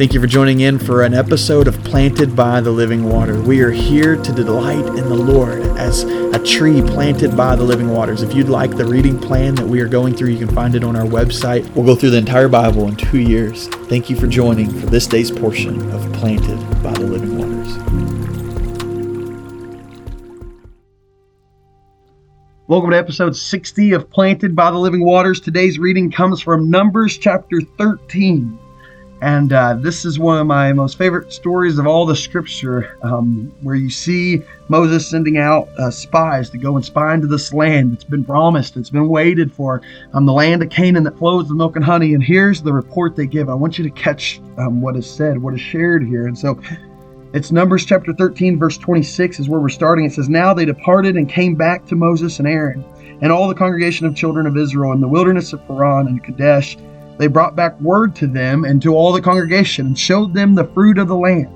Thank you for joining in for an episode of Planted by the Living Water. We are here to delight in the Lord as a tree planted by the living waters. If you'd like the reading plan that we are going through, you can find it on our website. We'll go through the entire Bible in two years. Thank you for joining for this day's portion of Planted by the Living Waters. Welcome to episode 60 of Planted by the Living Waters. Today's reading comes from Numbers chapter 13. And uh, this is one of my most favorite stories of all the scripture, um, where you see Moses sending out uh, spies to go and spy into this land that's been promised, it's been waited for, um, the land of Canaan that flows with milk and honey. And here's the report they give. I want you to catch um, what is said, what is shared here. And so it's Numbers chapter 13, verse 26 is where we're starting. It says, Now they departed and came back to Moses and Aaron and all the congregation of children of Israel in the wilderness of Paran and Kadesh they brought back word to them and to all the congregation and showed them the fruit of the land.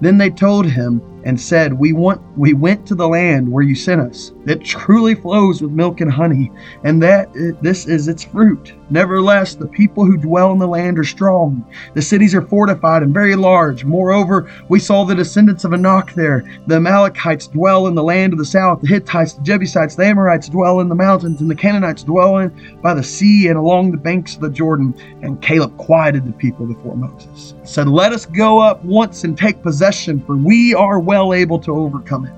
Then they told him and said, "We want we went to the land where you sent us. It truly flows with milk and honey, and that this is its fruit. Nevertheless, the people who dwell in the land are strong. The cities are fortified and very large. Moreover, we saw the descendants of Anak there. The Amalekites dwell in the land of the south. The Hittites, the Jebusites, the Amorites dwell in the mountains, and the Canaanites dwell in by the sea and along the banks of the Jordan." And Caleb quieted the people before Moses. Said, "Let us go up once and take possession, for we are well well able to overcome it.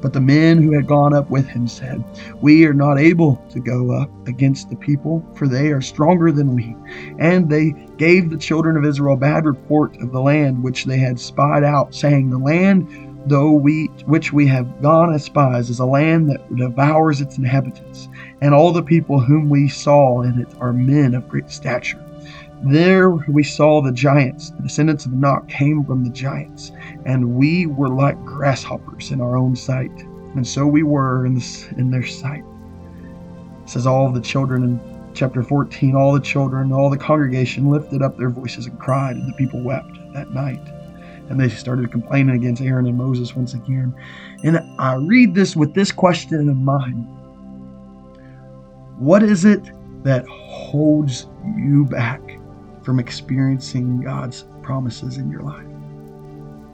But the men who had gone up with him said, We are not able to go up against the people, for they are stronger than we. And they gave the children of Israel bad report of the land which they had spied out, saying, The land though we which we have gone as spies is a land that devours its inhabitants, and all the people whom we saw in it are men of great stature. There we saw the giants. The descendants of Anak came from the giants, and we were like grasshoppers in our own sight. And so we were in, this, in their sight. It says all the children in chapter 14, all the children, all the congregation lifted up their voices and cried, and the people wept that night. And they started complaining against Aaron and Moses once again. And I read this with this question in mind What is it that holds you back from experiencing God's promises in your life?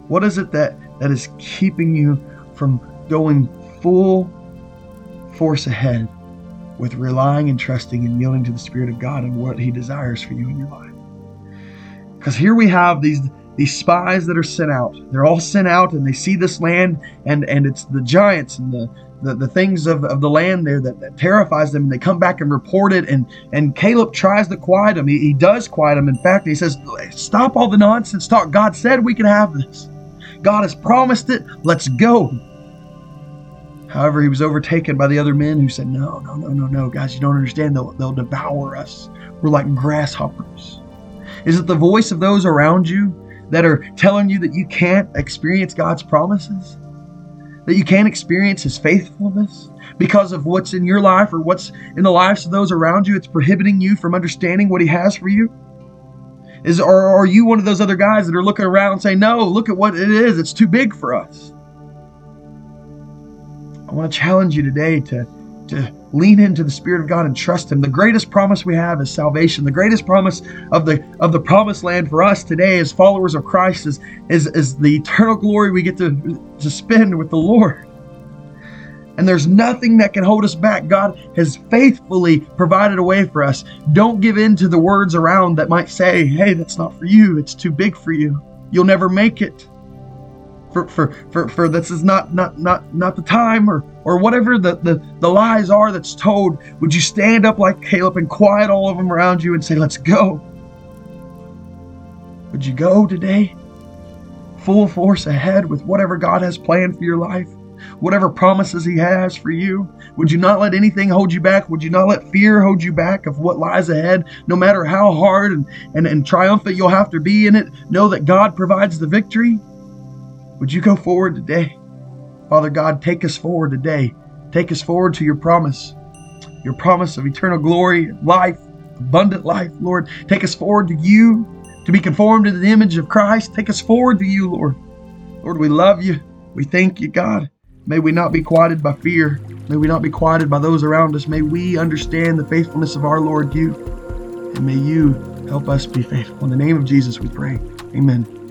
What is it that, that is keeping you from going full force ahead with relying and trusting and yielding to the Spirit of God and what He desires for you in your life? Because here we have these these spies that are sent out. They're all sent out and they see this land and and it's the giants and the the, the things of, of the land there that, that terrifies them. And they come back and report it. And, and Caleb tries to quiet them. He, he does quiet them. In fact, he says, Stop all the nonsense talk. God said we could have this. God has promised it. Let's go. However, he was overtaken by the other men who said, No, no, no, no, no, guys, you don't understand. They'll, they'll devour us. We're like grasshoppers. Is it the voice of those around you that are telling you that you can't experience God's promises? that you can't experience His faithfulness because of what's in your life or what's in the lives of those around you. It's prohibiting you from understanding what He has for you. Is or are you one of those other guys that are looking around and saying, "No, look at what it is. It's too big for us." I want to challenge you today to to lean into the Spirit of God and trust Him. The greatest promise we have is salvation. The greatest promise of the of the promised land for us today as followers of Christ is is, is the eternal glory we get to, to spend with the Lord. And there's nothing that can hold us back. God has faithfully provided a way for us. Don't give in to the words around that might say, hey, that's not for you. It's too big for you. You'll never make it for for for, for this is not not not not the time or or whatever the, the the lies are that's told. Would you stand up like caleb and quiet all of them around you and say let's go would you go today? Full force ahead with whatever god has planned for your life whatever promises he has for you. Would you not let anything hold you back? Would you not let fear hold you back of what lies ahead no matter how hard and, and, and triumphant you'll have to be in it? Know that god provides the victory would you go forward today? Father God, take us forward today. Take us forward to your promise, your promise of eternal glory, life, abundant life, Lord. Take us forward to you, to be conformed to the image of Christ. Take us forward to you, Lord. Lord, we love you. We thank you, God. May we not be quieted by fear. May we not be quieted by those around us. May we understand the faithfulness of our Lord you. And may you help us be faithful. In the name of Jesus, we pray. Amen.